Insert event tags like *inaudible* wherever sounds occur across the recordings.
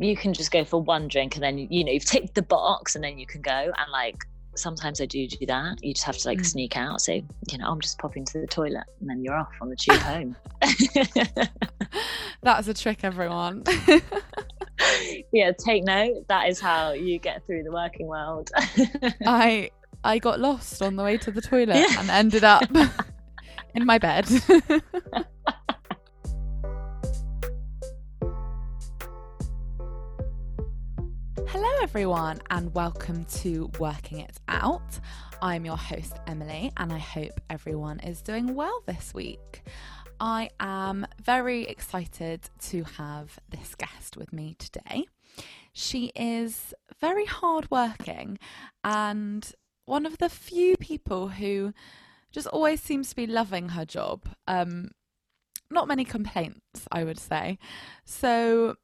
you can just go for one drink and then you know you've ticked the box and then you can go and like sometimes I do do that. You just have to like mm. sneak out, say, you know, I'm just popping to the toilet, and then you're off on the tube home. *laughs* That's a trick, everyone. *laughs* yeah, take note. That is how you get through the working world. *laughs* I I got lost on the way to the toilet yeah. and ended up in my bed. *laughs* Hello, everyone, and welcome to Working It Out. I'm your host, Emily, and I hope everyone is doing well this week. I am very excited to have this guest with me today. She is very hardworking and one of the few people who just always seems to be loving her job. Um, not many complaints, I would say. So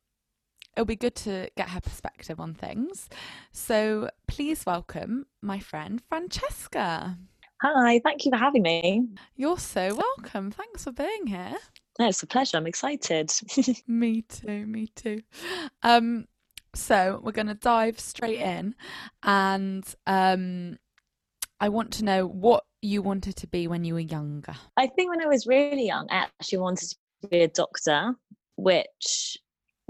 it'll be good to get her perspective on things. So please welcome my friend Francesca. Hi, thank you for having me. You're so welcome. Thanks for being here. No, it's a pleasure. I'm excited. *laughs* me too, me too. Um, so we're going to dive straight in and um, I want to know what you wanted to be when you were younger. I think when I was really young, I actually wanted to be a doctor, which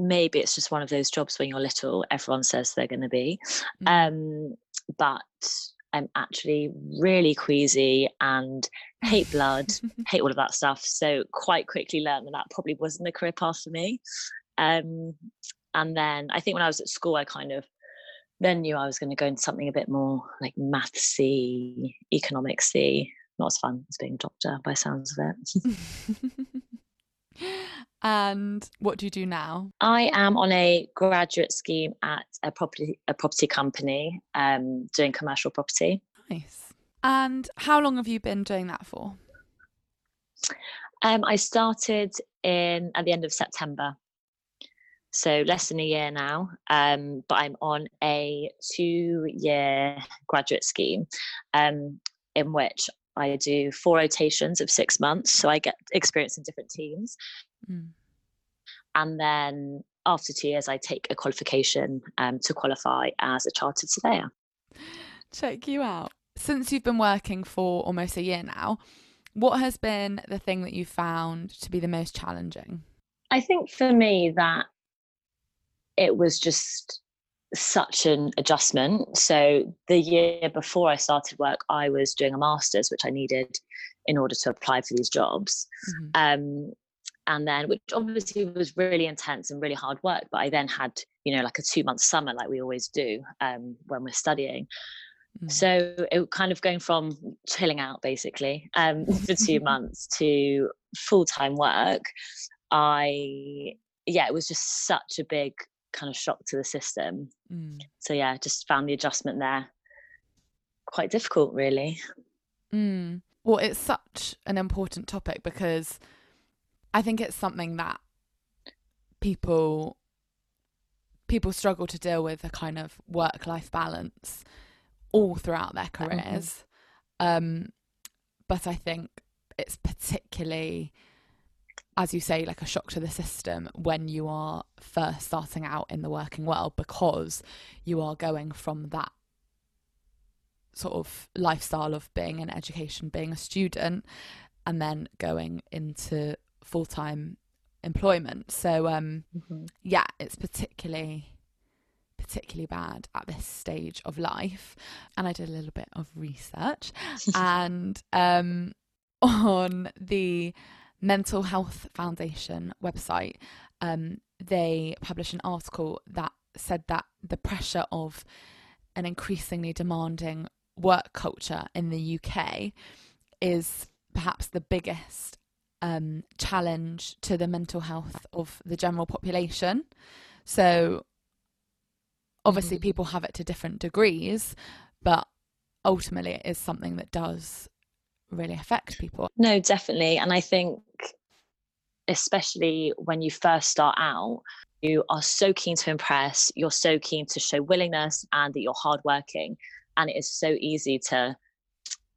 maybe it's just one of those jobs when you're little everyone says they're going to be mm. um, but i'm actually really queasy and hate blood *laughs* hate all of that stuff so quite quickly learned that that probably wasn't the career path for me um, and then i think when i was at school i kind of then knew i was going to go into something a bit more like mathsy economicsy not as fun as being a doctor by sounds of it *laughs* And what do you do now? I am on a graduate scheme at a property a property company, um, doing commercial property. Nice. And how long have you been doing that for? Um, I started in at the end of September, so less than a year now. Um, but I'm on a two-year graduate scheme, um, in which I do four rotations of six months, so I get experience in different teams. Mm. And then after two years, I take a qualification um, to qualify as a chartered surveyor. Check you out. Since you've been working for almost a year now, what has been the thing that you found to be the most challenging? I think for me that it was just such an adjustment. So the year before I started work, I was doing a master's, which I needed in order to apply for these jobs. Mm-hmm. Um, and then, which obviously was really intense and really hard work, but I then had, you know, like a two month summer, like we always do um, when we're studying. Mm-hmm. So it kind of going from chilling out basically um, *laughs* for two *laughs* months to full time work. I, yeah, it was just such a big kind of shock to the system. Mm. So yeah, just found the adjustment there quite difficult, really. Mm. Well, it's such an important topic because I think it's something that people people struggle to deal with a kind of work life balance all throughout their careers. Mm-hmm. Um, but I think it's particularly as you say, like a shock to the system when you are first starting out in the working world because you are going from that sort of lifestyle of being in education, being a student, and then going into full time employment. So, um, mm-hmm. yeah, it's particularly particularly bad at this stage of life. And I did a little bit of research, *laughs* and um, *laughs* on the Mental Health Foundation website, um, they published an article that said that the pressure of an increasingly demanding work culture in the UK is perhaps the biggest um, challenge to the mental health of the general population. So, obviously, mm-hmm. people have it to different degrees, but ultimately, it is something that does really affect people. No, definitely. And I think, especially when you first start out, you are so keen to impress, you're so keen to show willingness and that you're hardworking. And it is so easy to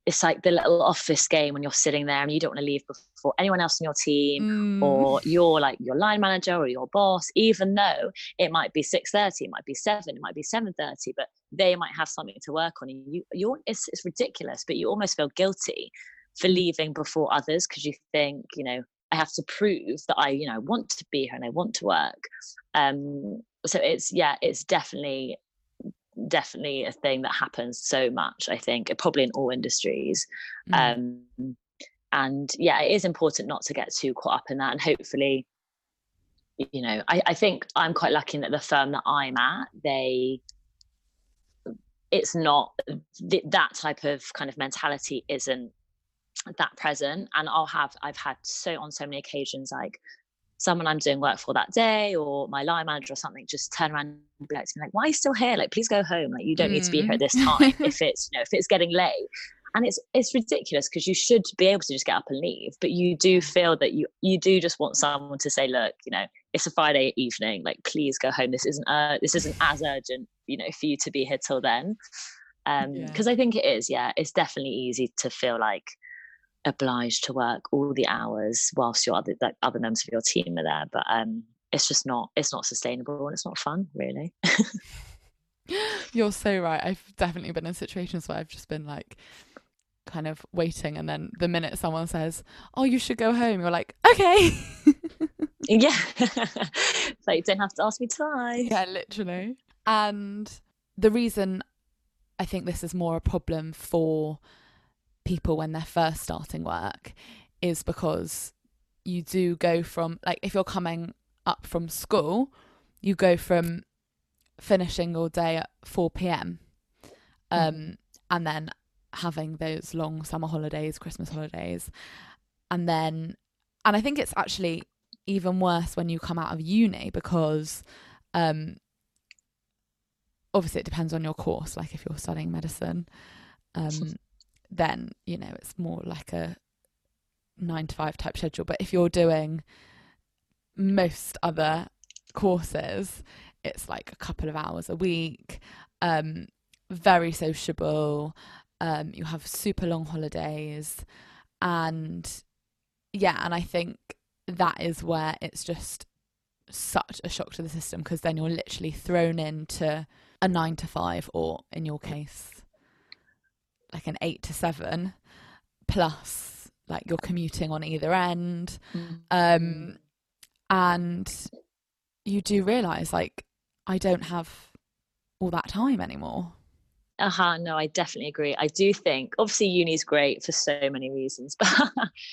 it's like the little office game when you're sitting there and you don't want to leave before anyone else in your team Mm. or you're like your line manager or your boss even though it might be 6.30 it might be 7 it might be 7.30 but they might have something to work on and you you're it's, it's ridiculous but you almost feel guilty for leaving before others because you think you know i have to prove that i you know want to be here and i want to work um so it's yeah it's definitely definitely a thing that happens so much i think probably in all industries Mm. um and yeah it is important not to get too caught up in that and hopefully you know I, I think i'm quite lucky that the firm that i'm at they it's not th- that type of kind of mentality isn't that present and i'll have i've had so on so many occasions like someone i'm doing work for that day or my line manager or something just turn around and be like to me like why are you still here? Like please go home. Like you don't need to be here at this time if *laughs* it's you know if it's getting late. And it's it's ridiculous because you should be able to just get up and leave but you do feel that you you do just want someone to say look you know it's a friday evening. Like please go home. This isn't uh this isn't as urgent you know for you to be here till then. Um Yeah. because i think it is yeah it's definitely easy to feel like obliged to work all the hours whilst your other like other members of your team are there but um it's just not it's not sustainable and it's not fun really *laughs* You're so right. I've definitely been in situations where I've just been like kind of waiting and then the minute someone says, "Oh, you should go home." You're like, "Okay." yeah *laughs* like you don't have to ask me twice yeah, literally. And the reason I think this is more a problem for people when they're first starting work is because you do go from like if you're coming up from school, you go from finishing your day at 4 p.m. um Mhm. and then having those long summer holidays, Christmas holidays. And then and I think it's actually even worse when you come out of uni because um obviously it depends on your course like if you're studying medicine um then you know it's more like a 9 to 5 type schedule. But if you're doing most other courses it's like a couple of hours a week um very sociable um you have super long holidays. And yeah and i think that is where it's just such a shock to the system because then you're literally thrown into a nine to five or in your case like an eight to seven plus like you're commuting on either end. Um and you do realize like i don't have all that time anymore. Uh-huh no i definitely agree. I do think obviously uni's great for so many reasons *laughs* but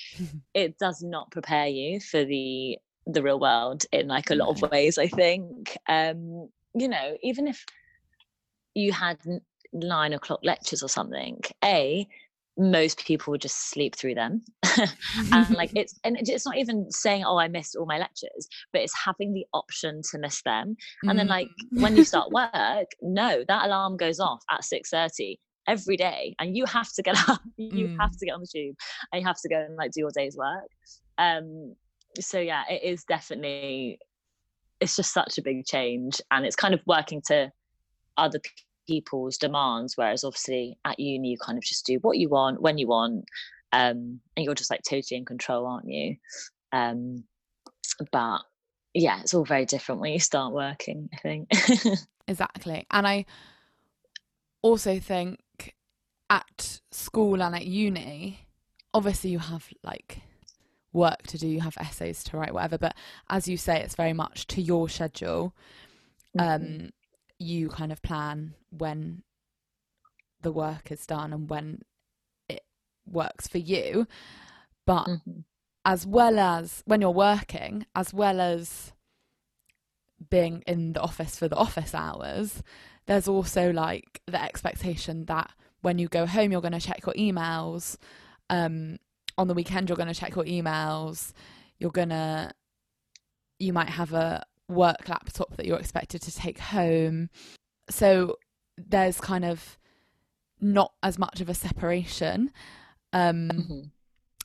*laughs* it does not prepare you for the the real world in like a lot of ways i think. Um you know even if you had nine o'clock lectures or something a most people would just sleep through them *laughs* and like *laughs* it's and it's not even saying oh i missed all my lectures but it's having the option to miss them and then like Mm. when you start *laughs* work no that alarm goes off at 6.30 every day and you have to get up you have Mm. to get on the tube and you have to go and like do your day's work um so yeah it is definitely it's just such a big change and it's kind of working to other people's demands whereas obviously at uni you kind of just do what you want when you want um and you're just like totally in control aren't you um but yeah it's all very different when you start working i think *laughs* Exactly. And I also think at school and at uni, obviously you have like work to do, you have essays to write, whatever. But as you say, it's very much to your schedule. Um, you kind of plan when the work is done and when it works for you. But Mhm. as well as when you're working, as well as being in the office for the office hours, there's also like the expectation that when you go home, you're going to check your emails. Um, on the weekend, you're going to check your emails. You're going to, you might have a work laptop that you're expected to take home. So there's kind of not as much of a separation. Um, Mhm.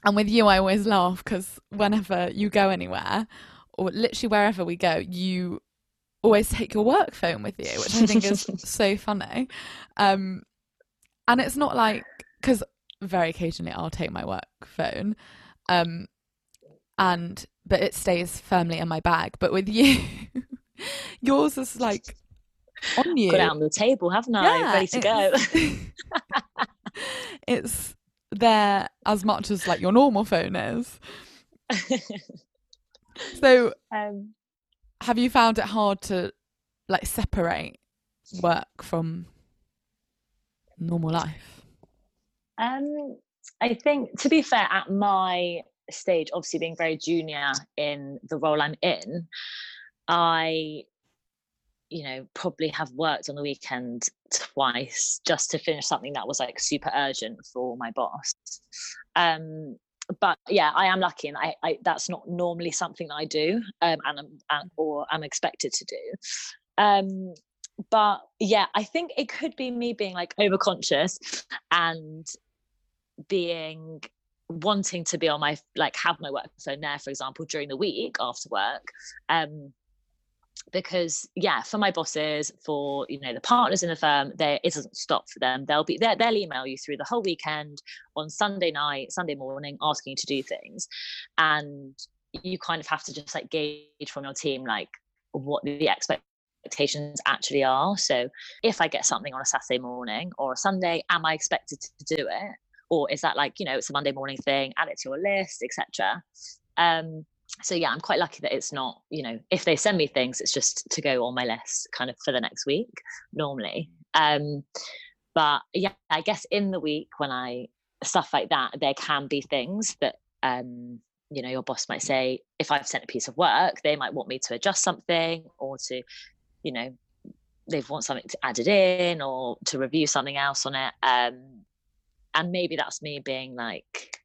and with you, I always laugh because whenever you go anywhere, or literally wherever we go, you always take your work phone with you, which I think is *laughs* so funny. Um, and it's not like because very occasionally I'll take my work phone. Um, and but it stays firmly in my bag. But with you, *laughs* yours is like on you. Got it on the table, haven't I? Yeah, Ready to go. it's *laughs* *laughs* there as much as like your normal phone is. So, um, have you found it hard to like separate work from normal life? um, I think, to be fair, at my stage, obviously being very junior in the role I'm in, I, you know, probably have worked on the weekend twice just to finish something that was like super urgent for my boss. Um, but yeah, I am lucky, and I, I that's not normally something I do, um, and, I'm, and or I'm expected to do. Um, but yeah, I think it could be me being like overconscious and being wanting to be on my like have my work phone there, for example, during the week after work. Um, because yeah for my bosses for you know the partners in the firm there it doesn't stop for them. They'll be they'll email you through the whole weekend on sunday night sunday morning asking you to do things. And you kind of have to just like gauge from your team like what the expectations actually are. So if i get something on a saturday morning or a sunday am i expected to do it or is that like you know it's a monday morning thing add it to your list etc um so yeah i'm quite lucky that it's not you know if they send me things it's just to go on my list kind of for the next week normally. Um but yeah i guess in the week when i stuff like that there can be things that um you know your boss might say if i've sent a piece of work they might want me to adjust something or to you know they want something to add it in or to review something else on it. Um and maybe that's me being like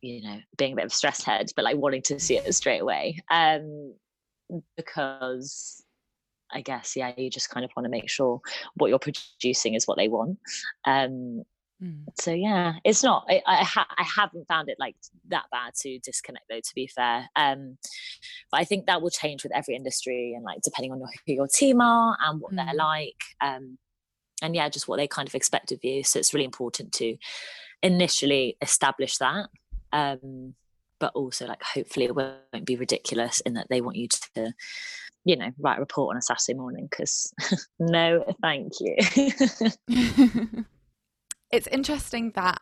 you know being a bit of a stress head but like wanting to see it straight away um because i guess yeah you just kind of want to make sure what you're producing is what they want um Mm. so yeah it's not i I, ha- I haven't found it like that bad to disconnect though to be fair um but i think that will change with every industry and like depending on who your team are and what they're Mm. like um and yeah just what they kind of expect of you. So it's really important to initially establish that um but also like hopefully it won't be ridiculous in that they want you to you know write a report on a saturday morning because *laughs* no thank you. *laughs* It's interesting that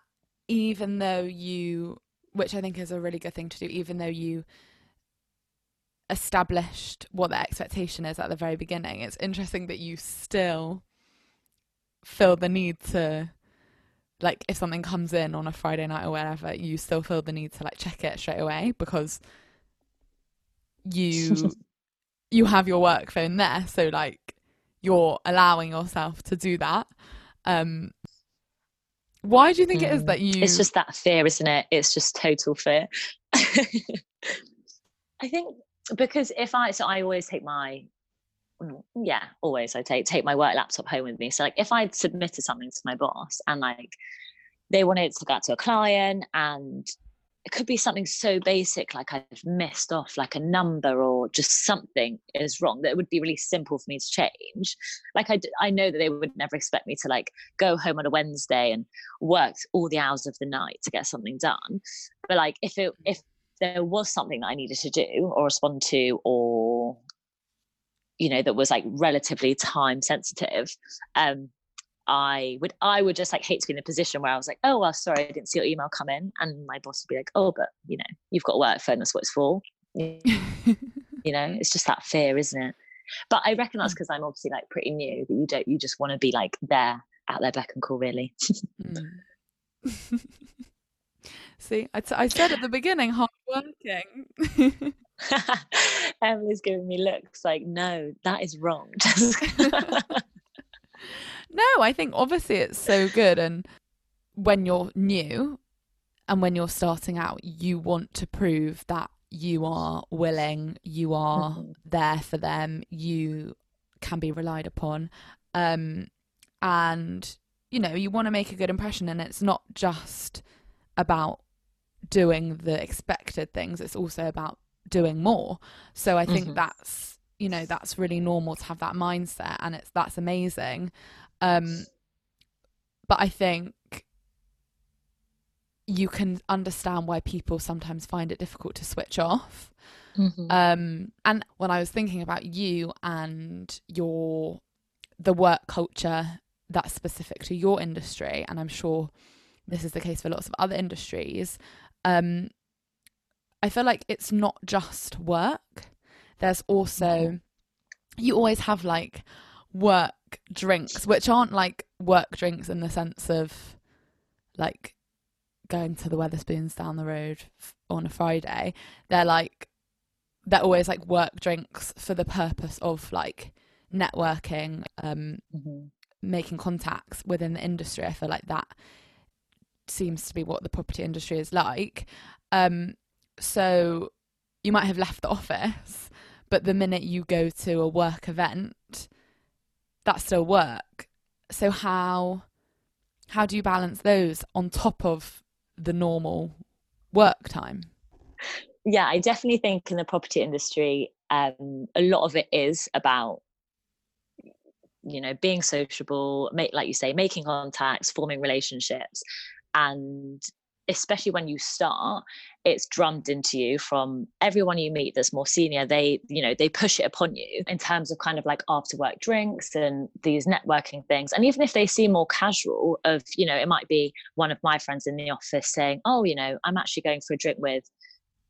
even though you, which I think is a really good thing to do, even though you established what the expectation is at the very beginning, it's interesting that you still feel the need to, like, if something comes in on a Friday night or whatever, you still feel the need to like check it straight away because you *laughs* you have your work phone there, so like you're allowing yourself to do that. Um, why do you think it is Mm. that you? It's just that fear, isn't it? It's just total fear. *laughs* I think because if I so I always take my mm, yeah, always I take take my work laptop home with me. So like if I'd submitted something to my boss and like they wanted to go out to a client and it could be something so basic like I've missed off like a number or just something is wrong that would be really simple for me to change. Like I, I know that they would never expect me to like go home on a Wednesday and work all the hours of the night to get something done. But like if it if there was something that I needed to do or respond to or you know that was like relatively time sensitive um I would I would just like hate to be in a position where I was like, oh well, sorry, I didn't see your email come in, and my boss would be like, oh, but you know, you've got a work phone, that's what it's for. *laughs* You know, it's just that fear, isn't it? But I reckon that's because I'm obviously like pretty new that you don't you just want to be like there at their beck and call, really. Mm. *laughs* *laughs* See, I, t- I said at the beginning, hard working. *laughs* Emily's giving me looks like, no, that is wrong. *laughs* *laughs* no, I think obviously it's so good. And when you're new and when you're starting out, you want to prove that you are willing, you are Mhm. there for them, you can be relied upon. Um, and, you know, you want to make a good impression. And it's not just about doing the expected things, it's also about doing more. So I think Mhm. that's, you know, that's really normal to have that mindset and it's that's amazing. Um, but I think you can understand why people sometimes find it difficult to switch off. Mm-hmm. Um, and when I was thinking about you and your the work culture that's specific to your industry, and I'm sure this is the case for lots of other industries, um, I feel like it's not just work. There's also Mm-hmm. you always have like work drinks, which aren't like work drinks in the sense of like going to the Wetherspoons down the road on a Friday. They're like they're always like work drinks for the purpose of like networking, um, Mm-hmm. making contacts within the industry. I feel like that seems to be what the property industry is like. Um, so you might have left the office, but the minute you go to a work event, that's still work. So how how do you balance those on top of the normal work time? yeah, I definitely think in the property industry, um, a lot of it is about you know being sociable, make like you say, making contacts, forming relationships, and especially when you start, it's drummed into you from everyone you meet that's more senior. They you know they push it upon you in terms of kind of like after work drinks and these networking things. And even if they seem more casual, of you know it might be one of my friends in the office saying, oh you know I'm actually going for a drink with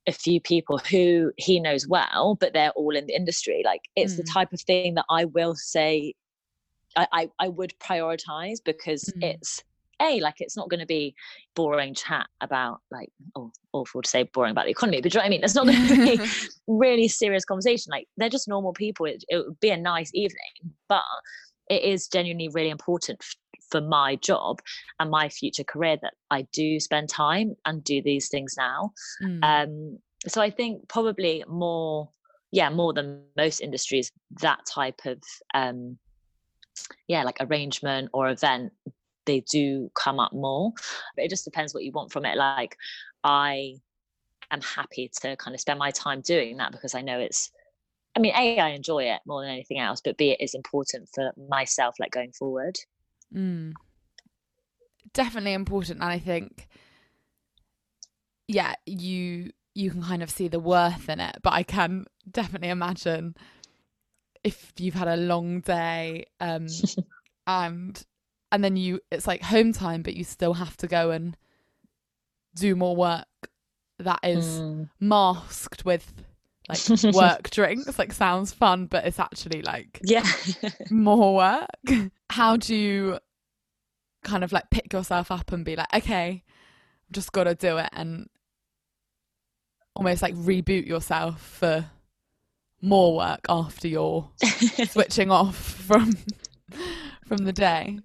a few people who he knows well, but they're all in the industry. Like it's the Mm. type of thing that I will say I, I, I would prioritize because Mm. it's a like it's not going to be boring chat about like oh awful to say boring about the economy, but do you know what I mean? It's not going to be *laughs* really serious conversation. Like they're just normal people. It, it would be a nice evening, but it is genuinely really important f- for my job and my future career that I do spend time and do these things now. Mm. Um, so I think probably more, yeah, more than most industries, that type of, um, yeah, like arrangement or event, they do come up more. But it just depends what you want from it. Like I am happy to kind of spend my time doing that because I know it's. I mean, a I enjoy it more than anything else, but b it is important for myself, like going forward. Mm. Definitely important, and I think, yeah, you you can kind of see the worth in it. But I can definitely imagine if you've had a long day, um, *laughs* and and then you it's like home time, but you still have to go and do more work that is Mm. masked with like *laughs* work drinks. Like sounds fun, but it's actually like Yeah. more work. *laughs* How do you kind of like pick yourself up and be like, okay, I've just got to do it and almost like reboot yourself for more work after you're *laughs* switching off from from the day?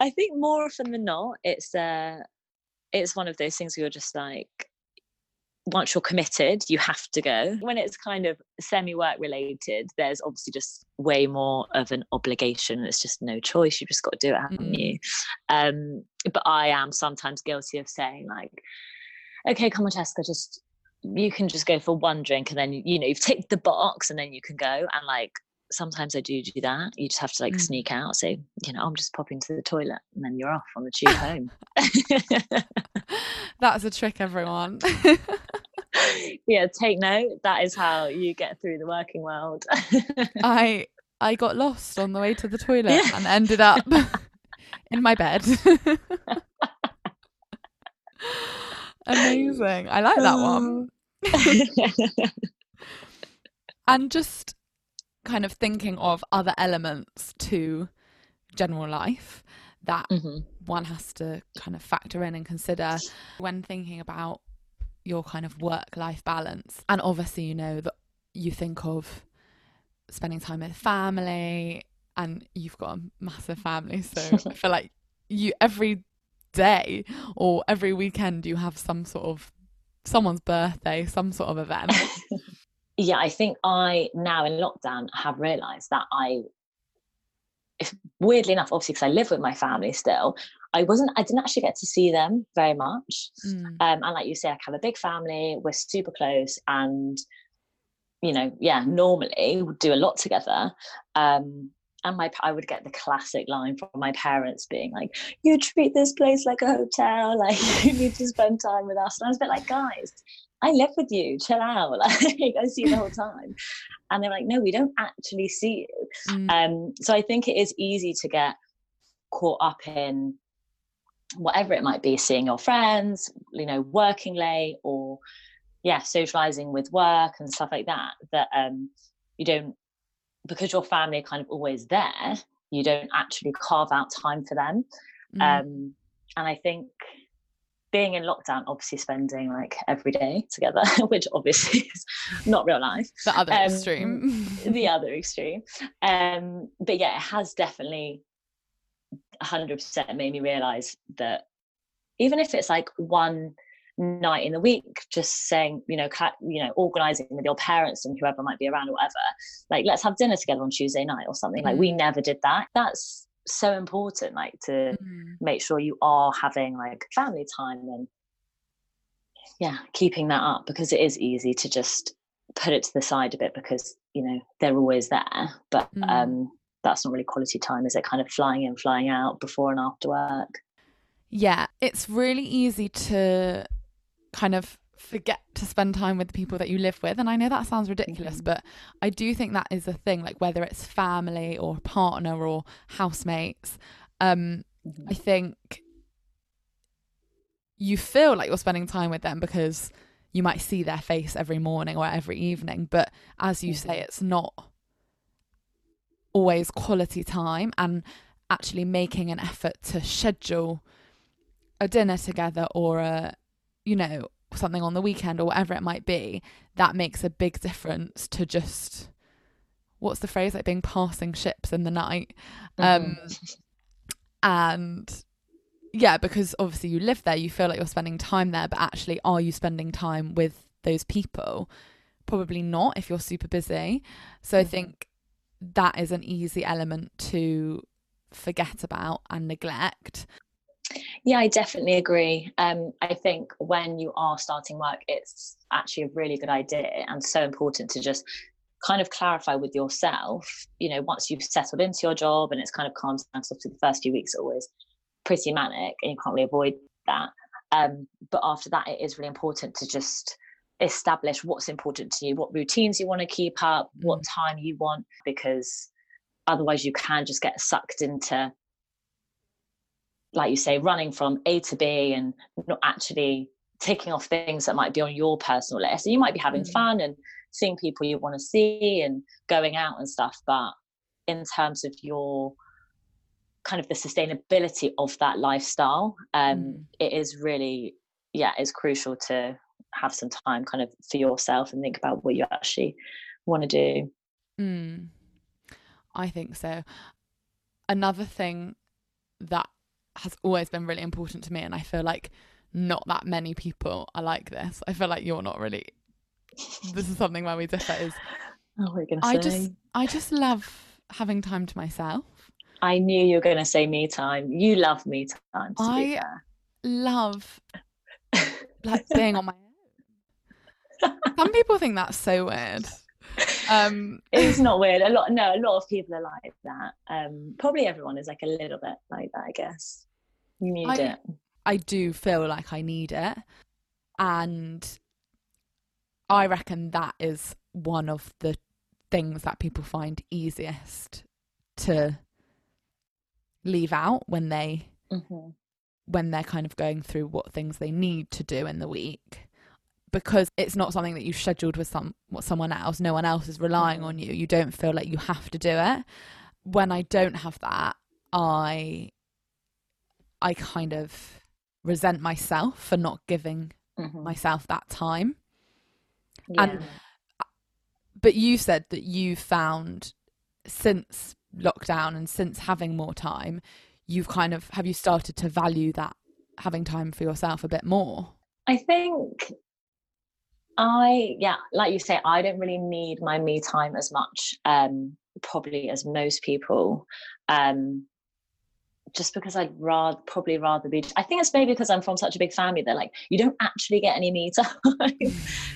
I think more often than not, it's uh it's one of those things where you're just like once you're committed, you have to go. When it's kind of semi-work related, there's obviously just way more of an obligation. It's just no choice. You just got to do it, haven't Mm. you? Um, but I am sometimes guilty of saying like, okay, come on, Jessica, just you can just go for one drink and then you know you've ticked the box and then you can go and like sometimes I do do that. You just have to like Mm. sneak out, So, you know, I'm just popping to the toilet, and then you're off on the tube *laughs* home. That's a trick, everyone. *laughs* yeah, take note. That is how you get through the working world. I I got lost on the way to the *laughs* toilet Yeah. and ended up in my bed. Amazing. I like that one. and just kind of thinking of other elements to general life that Mhm. one has to kind of factor in and consider when thinking about your kind of work life balance. And obviously, you know, that you think of spending time with family and you've got a massive family. So *laughs* I feel like you every day or every weekend you have some sort of someone's birthday, some sort of event. *laughs* yeah, I think I now in lockdown have realised that I, if, weirdly enough, obviously because I live with my family still, I wasn't, I didn't actually get to see them very much. Mm. Um, and like you say, I have a big family, we're super close, and you know, yeah, normally we'd do a lot together. Um, and my I would get the classic line from my parents being like, "You treat this place like a hotel. *laughs* Like you need to spend time with us." And I was a bit like, "Guys, I live with you. Chill out. *laughs* Like I see you the whole time." And they're like, "No, we don't actually see you." Mm. Um, so I think it is easy to get caught up in whatever it might be, seeing your friends, you know, working late, or yeah, socializing with work and stuff like that. That um, you don't because your family are kind of always there, you don't actually carve out time for them. Mm. Um, and I think being in lockdown, obviously spending like every day together, *laughs* which obviously is not real life. The other um, extreme. *laughs* the other extreme. Um, but yeah, it has definitely 100% made me realize that even if it's like one night in the week just saying you know you know organizing with your parents and whoever might be around or whatever like let's have dinner together on tuesday night or something mm. like we mm. never did that that's so important like to mm. make sure you are having like family time and yeah keeping that up because it is easy to just put it to the side a bit because you know they're always there but mm. um that's not really quality time is it kind of flying in flying out before and after work yeah it's really easy to kind of forget to spend time with the people that you live with and i know that sounds ridiculous mm-hmm. but i do think that is a thing like whether it's family or partner or housemates um mm-hmm. i think you feel like you're spending time with them because you might see their face every morning or every evening but as you mm-hmm. say it's not always quality time and actually making an effort to schedule a dinner together or a you know, something on the weekend or whatever it might be, that makes a big difference to just what's the phrase like being passing ships in the night. Um mm-hmm. and yeah, because obviously you live there, you feel like you're spending time there, but actually are you spending time with those people? Probably not if you're super busy. So mm-hmm. I think that is an easy element to forget about and neglect. Yeah, I definitely agree. Um, I think when you are starting work, it's actually a really good idea and so important to just kind of clarify with yourself, you know, once you've settled into your job and it's kind of calmed down, so the first few weeks are always pretty manic and you can't really avoid that. Um, but after that, it is really important to just establish what's important to you, what routines you want to keep up, what mm. time you want, because otherwise you can just get sucked into like you say, running from A to B and not actually ticking off things that might be on your personal list. And you might be having mm. fun and seeing people you want to see and going out and stuff. But in terms of your kind of the sustainability of that lifestyle, um, mm. it is really, yeah, it's crucial to have some time kind of for yourself and think about what you actually want to do. Mm. I think so. Another thing that has always been really important to me and I feel like not that many people are like this. I feel like you're not really this is something where we differ is *laughs* oh, we're gonna I say. just I just love having time to myself. I knew you were gonna say me time. You love me time. I love like *laughs* being on my own. Some people think that's so weird um it's not weird. A lot no a lot of people are like that. Um probably everyone is like a little bit like that i guess. You need I, it. I do feel like i need it. And i reckon that is one of the things that people find easiest to leave out when they mm-hmm. when they're kind of going through what things they need to do in the week because it's not something that you've scheduled with some someone else. No one else is relying on you. You don't feel like you have to do it. When i don't have that i i kind of resent myself for not giving mm-hmm. myself that time. Yeah. and but you said that you found since lockdown and since having more time you've kind of have you started to value that having time for yourself a bit more? I think I yeah, like you say, I don't really need my me time as much, um, probably as most people, um, just because I'd rather probably rather be. I think it's maybe because I'm from such a big family that like you don't actually get any me *laughs* time.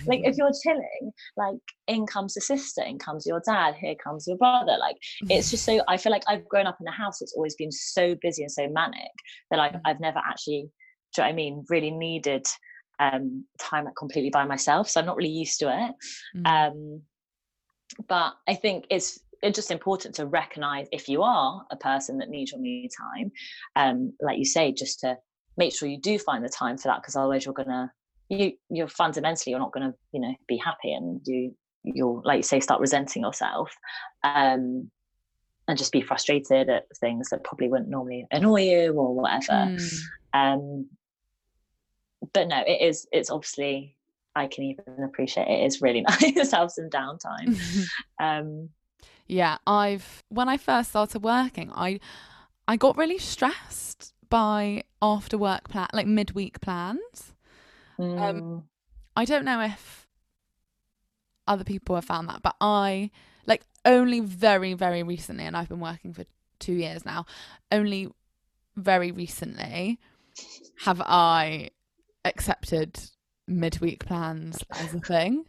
like if you're chilling, like in comes the sister, in comes your dad, here comes your brother. Like it's just so. I feel like I've grown up in a house that's always been so busy and so manic that I've I've never actually. Do you know what I mean? Really needed um time completely by myself. So I'm not really used to it. Mm. Um, but I think it's it's just important to recognize if you are a person that needs your me time um like you say just to make sure you do find the time for that because otherwise you're gonna you you're fundamentally you're not gonna you know be happy and you you'll like you say start resenting yourself um and just be frustrated at things that probably wouldn't normally annoy you or whatever mm. um but no it is it's obviously I can even appreciate it is really *laughs* nice to have some downtime. *laughs* um, yeah, I've when I first started working, I I got really stressed by after work plan like midweek plans. Um, mm. Um, I don't know if other people have found that, but I like only very very recently, and I've been working for two years now. Only very recently have I accepted midweek plans as a thing.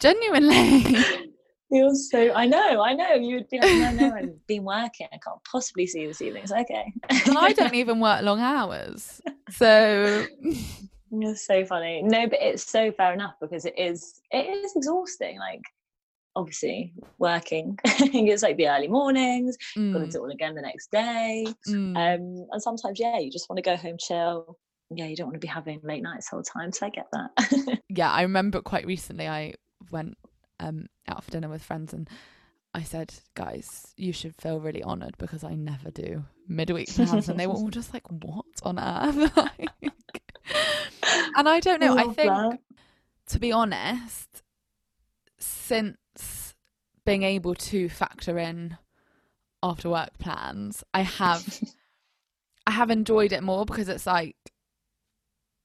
Genuinely. *laughs* You're so I know, I know. You would be like, no, no, I've *laughs* been working. I can't possibly see you this evening. It's okay. I don't even work long hours. So *laughs* You're so funny. No, but it's so fair enough because it is it is exhausting. Like obviously working. it's like the early mornings, mm. got to do it all again the next day. Mm. Um, and sometimes, yeah, you just want to go home, chill. Yeah, you don't want to be having late nights all the time. So I get that. *laughs* yeah, I remember quite recently I went um, out for dinner with friends and I said, guys, you should feel really honoured because I never do midweek plans. and they were *laughs* all just like, what on earth? *laughs* and I don't know. I, I think, that. to be honest, since being able to factor in after work plans, I have. I have enjoyed it more because it's like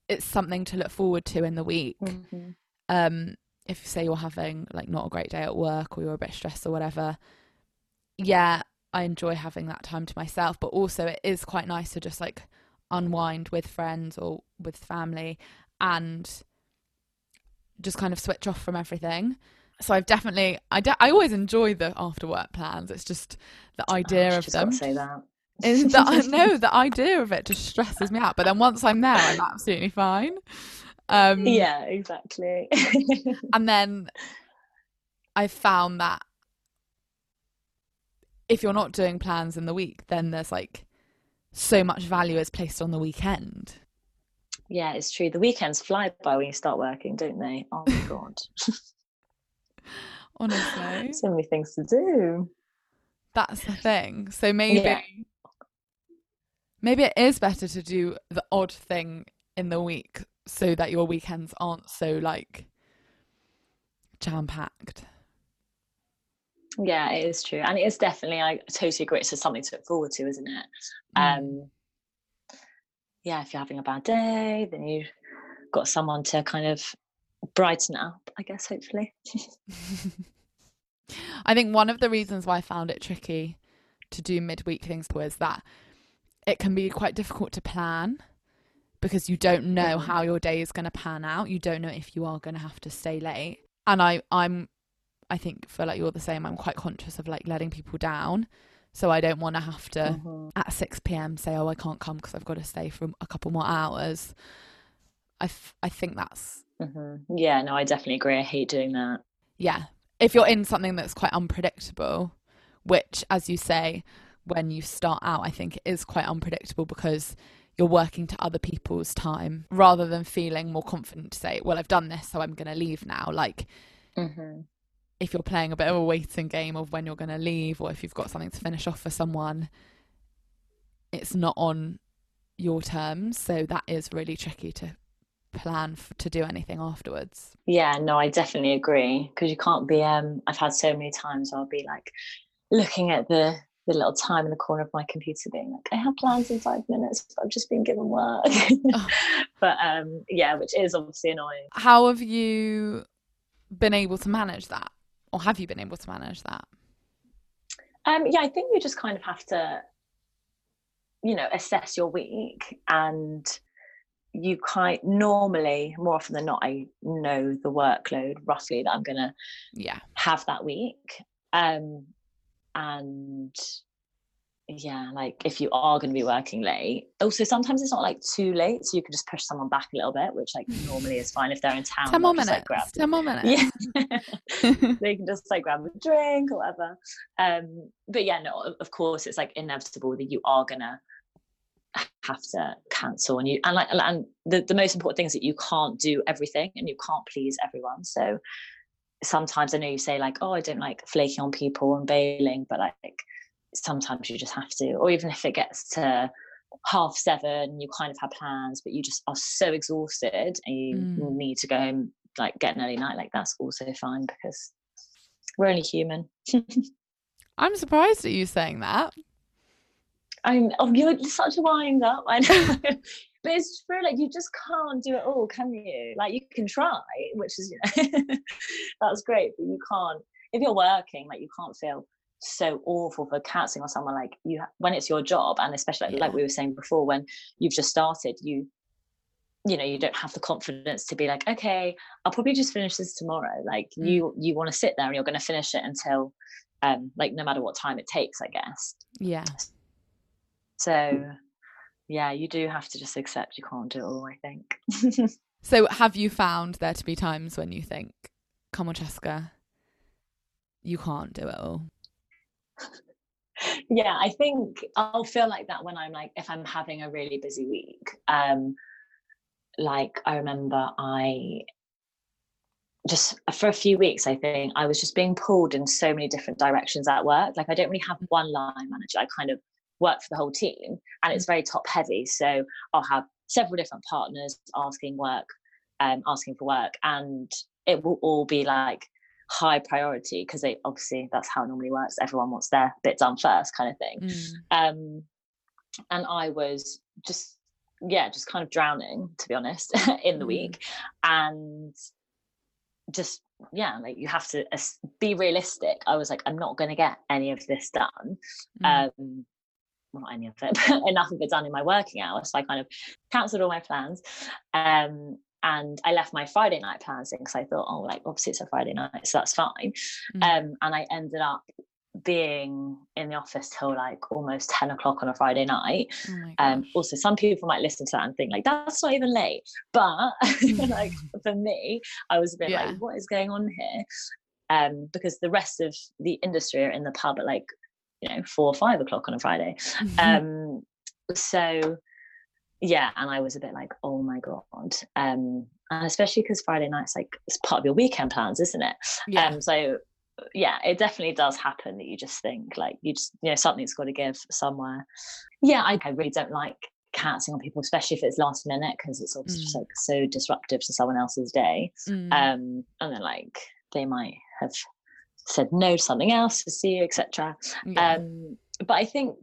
it's something to look forward to in the week. Mm-hmm. Um, if say you're having like not a great day at work or you're a bit stressed or whatever, yeah, I enjoy having that time to myself, but also it is quite nice to just like unwind with friends or with family and just kind of switch off from everything. So I've definitely, I, de- I always enjoy the after work plans. It's just the oh, idea oh, of them. Say that. Is *laughs* that no, the idea of it just stresses me out. But then once I'm there, I'm absolutely fine. Um, yeah, exactly. *laughs* and then I found that if you're not doing plans in the week, then there's like so much value is placed on the weekend. Yeah, it's true. The weekends fly by when you start working, don't they? Oh my god. *laughs* Honestly. so many things to do. That's the thing. So maybe yeah. Maybe it is better to do the odd thing in the week so that your weekends aren't so like jam packed. Yeah, it is true, and it is definitely. I totally agree. It's just something to look forward to, isn't it? Mm. Um, yeah, if you're having a bad day, then you've got someone to kind of brighten up. I guess, hopefully. *laughs* *laughs* I think one of the reasons why I found it tricky to do midweek things was that it can be quite difficult to plan because you don't know how your day is going to pan out. You don't know if you are going to have to stay late. And I, I'm, I think feel like you're the same. I'm quite conscious of like letting people down. So I don't want to have to mm-hmm. at 6 p.m. say, oh, I can't come because I've got to stay for a couple more hours. I, f- I think that's. Mm-hmm. Yeah, no, I definitely agree. I hate doing that. Yeah. If you're in something that's quite unpredictable, which, as you say, when you start out, I think it is quite unpredictable because you're working to other people's time rather than feeling more confident to say, well, I've done this, so I'm going to leave now. Like, mm-hmm. if you're playing a bit of a waiting game of when you're going to leave, or if you've got something to finish off for someone, it's not on your terms. So that is really tricky to plan f- to do anything afterwards. Yeah, no, I definitely agree because you can't be. Um, I've had so many times I'll be like looking at the the little time in the corner of my computer being like, I have plans in five minutes, but I've just been given work. oh. *laughs* But um, yeah, which is obviously annoying. How have you been able to manage that? Or have you been able to manage that? Um, yeah, I think you just kind of have to you know assess your week and you kind normally more often than not i know the workload roughly that i'm gonna yeah have that week um and yeah like if you are going to be working late. Also sometimes it's not like too late so you can just push someone back a little bit which like normally is fine if they're in town 10 more minutes like, grab 10 more *laughs* minutes. Yeah *laughs* they can just like grab a drink or whatever. Um but yeah no of course it's like inevitable that you are gonna have to cancel and you and like and the, the most important thing is that you can't do everything and you can't please everyone so sometimes i know you say like oh i don't like flaking on people and bailing but like sometimes you just have to or even if it gets to half seven you kind of have plans but you just are so exhausted and you Mm. need to go home like get an early night like that's also fine because we're only human. *laughs* I'm surprised at you saying that. I'm oh you're such a wind up i know *laughs* *laughs* but it's true like you just can't do it all can you? Like you can try which is you know *laughs* that's great but you can't if you're working like you can't feel so awful for cancelling on someone like you when it's your job and especially like, like we were saying before when you've just started you you know you don't have the confidence to be like okay i'll probably just finish this tomorrow. Like Mm. you you want to sit there and you're going to finish it until um like no matter what time it takes i guess. Yeah. So yeah you do have to just accept you can't do it all i think. *laughs* So have you found there to be times when you think come on Cheska you can't do it all yeah i think i'll feel like that when i'm like if i'm having a really busy week um like i remember i just for a few weeks i think i was just being pulled in so many different directions at work like i don't really have one line manager i kind of work for the whole team and it's very top heavy so i'll have several different partners asking work um asking for work and it will all be like high priority because they obviously that's how it normally works everyone wants their bit done first kind of thing Mm. um and i was just yeah just kind of drowning to be honest *laughs* in the Mm. week and just yeah like you have to be realistic i was like i'm not going to get any of this done Mm. um well, not any of it *laughs* but enough of it done in my working hours. So i kind of cancelled all my plans um and i left my friday night plans in because i thought oh like obviously it's a friday night so that's fine. Mm. um and i ended up being in the office till like almost 10 o'clock on a friday night. Oh um also some people might listen to that and think like that's not even late. But *laughs* like for me i was a bit Yeah. like what is going on here? Um because the rest of the industry are in the pub at like you know four or five o'clock on a friday. Um so yeah and i was a bit like oh my god. Um and especially because friday night's like it's part of your weekend plans isn't it? Yeah. Um so yeah it definitely does happen that you just think like you just you know something's got to give somewhere. Yeah I, I really don't like cancelling on people especially if it's last minute because it's obviously just Mm. like so disruptive to someone else's day. Mm. um and then like they might have said no to something else to see you etc Yeah. um but i think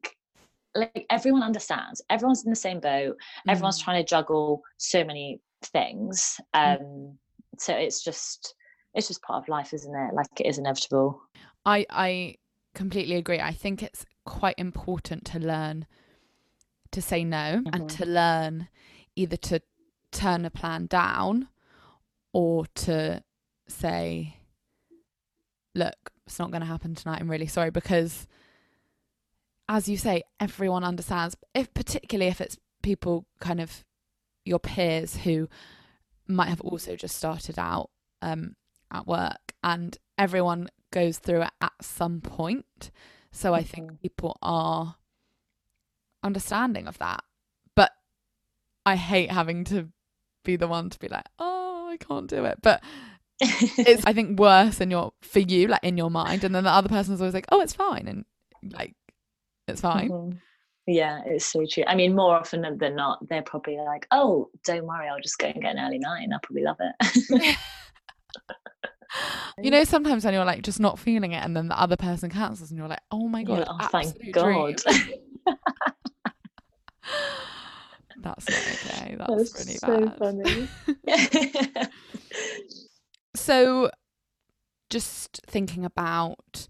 like everyone understands everyone's in the same boat everyone's Mm. trying to juggle so many things um so it's just it's just part of life isn't it like it is inevitable I I completely agree. I think it's quite important to learn to say no and Mhm. to learn either to turn a plan down or to say look, it's not going to happen tonight. I'm really sorry because as you say everyone understands if particularly if it's people kind of your peers who might have also just started out um at work and everyone goes through it at some point. So I think Mhm. people are understanding of that. But I hate having to be the one to be like, oh, I can't do it. But it's *laughs* I think worse in your for you, like in your mind, and then the other person's always like, oh, it's fine, and like it's fine. Mhm. Yeah, it's so true. I mean, more often than not, they're probably like, "Oh, don't worry, I'll just go and get an early night, and I'll probably love it." *laughs* You *laughs* know, sometimes when you're like just not feeling it, and then the other person cancels, and you're like, oh my god, oh, thank God. That's not okay. That's, That's really so bad. funny. So, just thinking about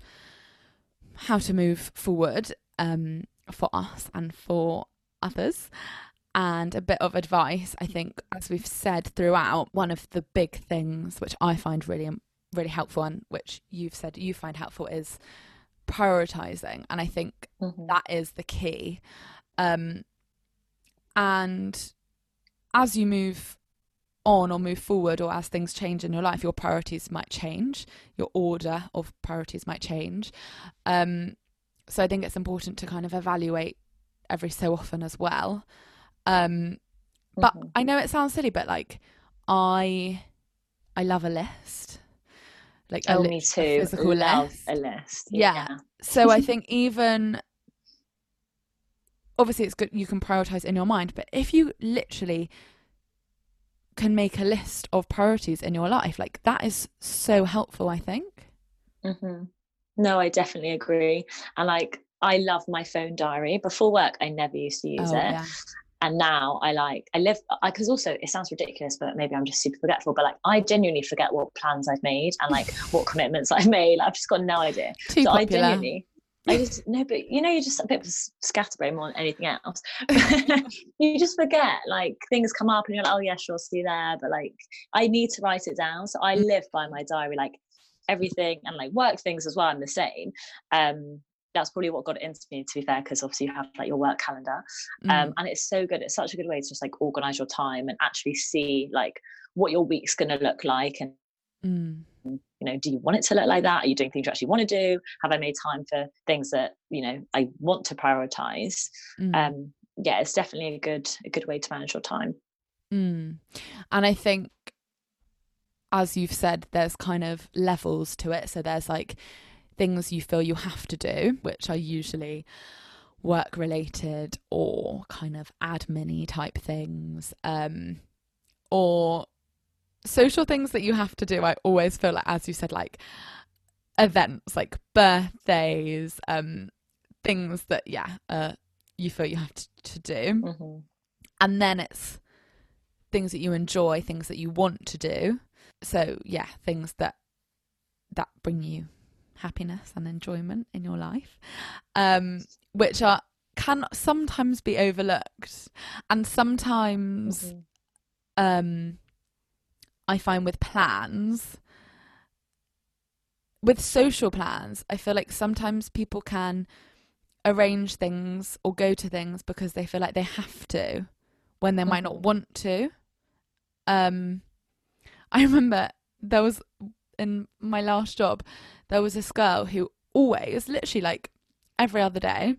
how to move forward um, for us and for others. And a bit of advice, I think, as we've said throughout, one of the big things which I find really, really helpful and which you've said you find helpful is prioritizing. And I think mm-hmm. that is the key. Um, and as you move on or move forward or as things change in your life your priorities might change your order of priorities might change um, so i think it's important to kind of evaluate every so often as well um, but mm-hmm. i know it sounds silly but like i i love a list like oh, a, me too. A physical love list. a list yeah, yeah. so i *laughs* think even obviously it's good you can prioritize in your mind but if you literally can make a list of priorities in your life. Like that is so helpful i think. Mm-hmm. no i definitely agree. And like i love my phone diary. Before work i never used to use oh, it. yeah. and now i like i live because also it sounds ridiculous but maybe i'm just super forgetful but like i genuinely forget what plans i've made and like what commitments *laughs* i've made. I've just got no idea. Too so popular. i genuinely I just no, but you know, you're just a bit of a scatterbrain more than anything else. *laughs* you just forget, like things come up, and you're like, oh yeah, sure, see there. But like, I need to write it down, so I mm. live by my diary, like everything, and like work things as well. I'm the same. Um, that's probably what got it into me, to be fair, because obviously you have like your work calendar, um, mm. and it's so good. It's such a good way to just like organize your time and actually see like what your week's going to look like and. Mm you know do you want it to look like that? Are you doing things you actually want to do? Have i made time for things that you know i want to prioritize? Mm. um yeah it's definitely a good a good way to manage your time. Mm. and i think as you've said there's kind of levels to it. So there's like things you feel you have to do which are usually work related or kind of admin type things um or social things that you have to do, I always feel like, as you said, like events, like birthdays, um, things that, yeah, uh, you feel you have to, to do. Mm-hmm. And then it's things that you enjoy, things that you want to do. So, yeah, things that that bring you happiness and enjoyment in your life, um, which are can sometimes be overlooked, and sometimes mm-hmm. um, I find with plans, with social plans, I feel like sometimes people can arrange things or go to things because they feel like they have to when they might not want to. Um, *laughs* I remember there was in my last job, there was this girl who always, literally like every other day,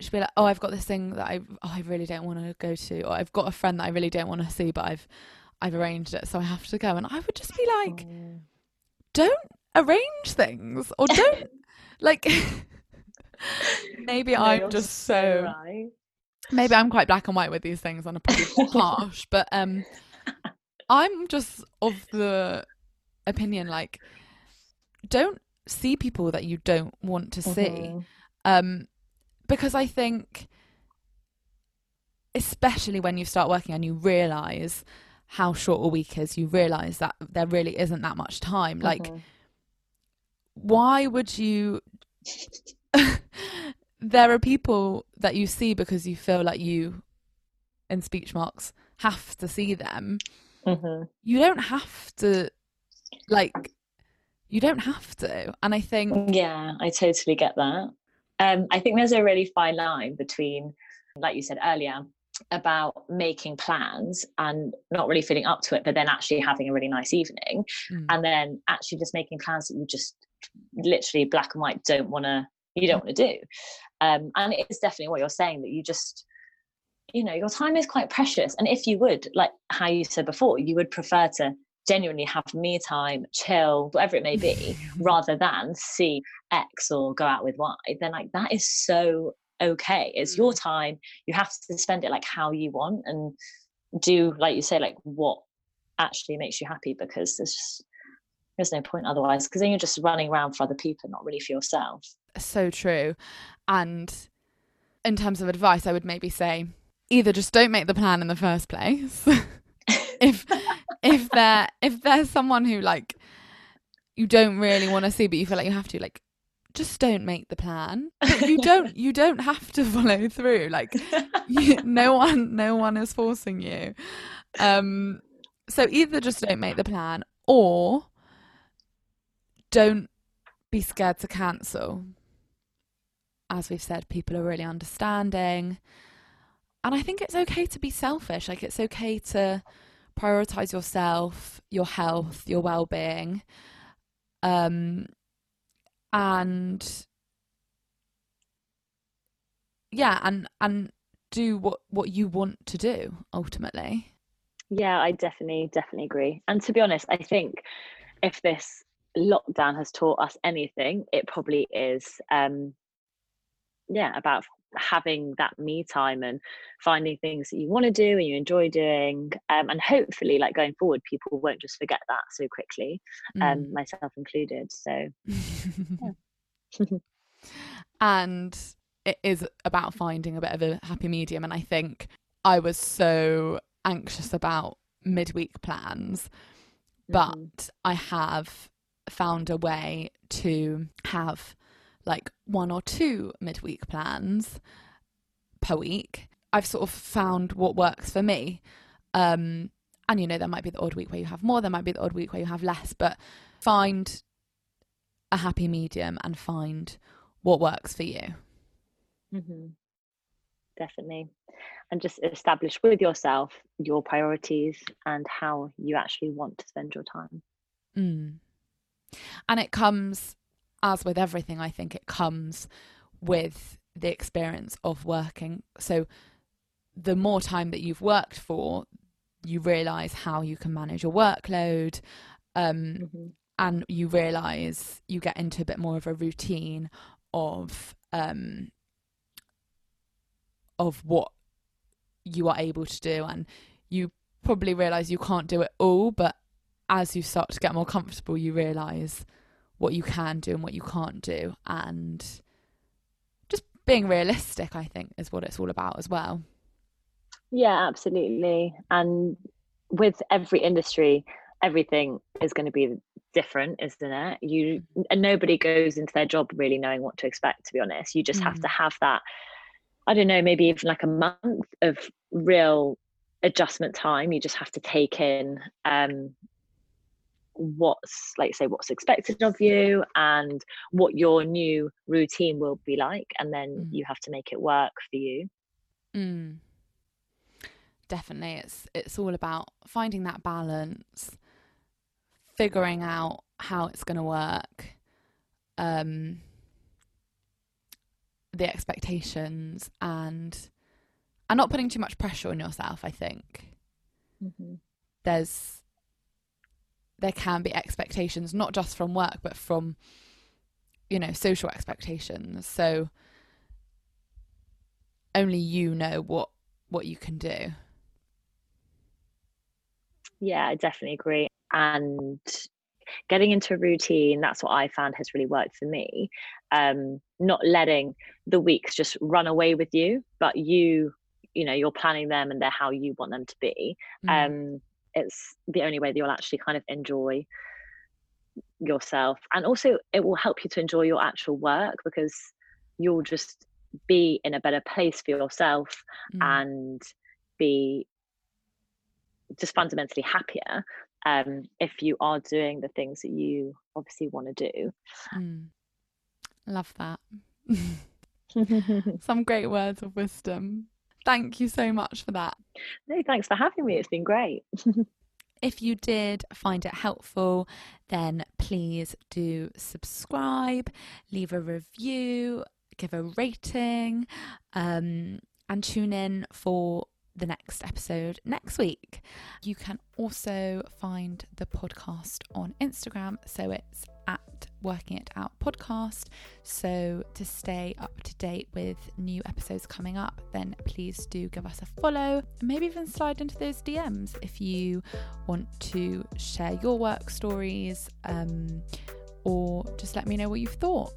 she'd be like, "Oh, I've got this thing that I oh, I really don't want to go to, or I've got a friend that I really don't want to see, but I've I've arranged it, so I have to go. And I would just be like, oh. don't arrange things or don't *laughs* like. *laughs* maybe no, I'm just so. Right. Maybe I'm quite black and white with these things, and I'm probably harsh, but um, I'm just of the opinion like, don't see people that you don't want to see, mm-hmm. um, because I think, especially when you start working and you realize how short a week is, you realize that there really isn't that much time. Like, mm-hmm. why would you? *laughs* there are people that you see because you feel like you, in speech marks, have to see them. Mm-hmm. You don't have to, like, you don't have to. And I think. Yeah, I totally get that. Um, I think there's a really fine line between, like you said earlier, about making plans and not really feeling up to it, but then actually having a really nice evening, mm. and then actually just making plans that you just literally black and white don't want to you don't want to do. Um, and it's definitely what you're saying that you just you know your time is quite precious and if you would like how you said before you would prefer to genuinely have me time chill whatever it may be *laughs* rather than see x or go out with y then like that is so okay it's your mm. time you have to spend it like how you want and do like you say like what actually makes you happy because there's just there's no point otherwise because then you're just running around for other people not really for yourself so true and in terms of advice i would maybe say either just don't make the plan in the first place *laughs* if if there if there's someone who like you don't really want to see but you feel like you have to like just don't make the plan. *laughs* But you don't you don't have to follow through. Like you, no one no one is forcing you. Um so either just don't make the plan or don't be scared to cancel. As we've said, people are really understanding. And I think it's okay to be selfish. Like it's okay to prioritize yourself, your health, your well-being. Um and yeah, and and do what what you want to do ultimately. Yeah, I definitely definitely agree. And to be honest, I think if this lockdown has taught us anything, it probably is um yeah, about having that me time and finding things that you want to do and you enjoy doing um, and hopefully like going forward people won't just forget that so quickly um, mm. myself included so *laughs* *laughs* and it is about finding a bit of a happy medium and i think i was so anxious about midweek plans but mm. i have found a way to have like one or two midweek plans per week. I've sort of found what works for me. Um, and you know, there might be the odd week where you have more, there might be the odd week where you have less, but find a happy medium and find what works for you. Mm-hmm. Definitely. And just establish with yourself your priorities and how you actually want to spend your time. Mm. And it comes as with everything, I think it comes with the experience of working. So the more time that you've worked for, you realize how you can manage your workload. Um, mm-hmm. And you realize you get into a bit more of a routine of um, of what you are able to do, and you probably realize you can't do it all. But as you start to get more comfortable, you realize what you can do and what you can't do. And just being realistic i think is what it's all about as well. Yeah absolutely. And with every industry everything is going to be different isn't it? You and nobody goes into their job really knowing what to expect to be honest. You just mm. have to have that i don't know maybe even like a month of real adjustment time. You just have to take in um what's like say what's expected of you and what your new routine will be like and then mm. you have to make it work for you mm. definitely it's it's all about finding that balance figuring out how it's going to work um the expectations and and not putting too much pressure on yourself i think mm-hmm. there's there can be expectations not just from work but from you know social expectations. So only you know what what you can do. Yeah i definitely agree. And getting into a routine that's what i found has really worked for me. Um not letting the weeks just run away with you but you you know you're planning them and they're how you want them to be. Mm. um it's the only way that you'll actually kind of enjoy yourself and also it will help you to enjoy your actual work because you'll just be in a better place for yourself mm. and be just fundamentally happier um, if you are doing the things that you obviously want to do. Mm. Love that. *laughs* *laughs* Some great words of wisdom. Thank you so much for that. No, thanks for having me. It's been great. *laughs* if you did find it helpful, then please do subscribe, leave a review, give a rating, um, and tune in for the next episode next week. You can also find the podcast on Instagram, so it's at Working It Out podcast. So to stay up to date with new episodes coming up, then please do give us a follow and maybe even slide into those DMs if you want to share your work stories um, or just let me know what you've thought.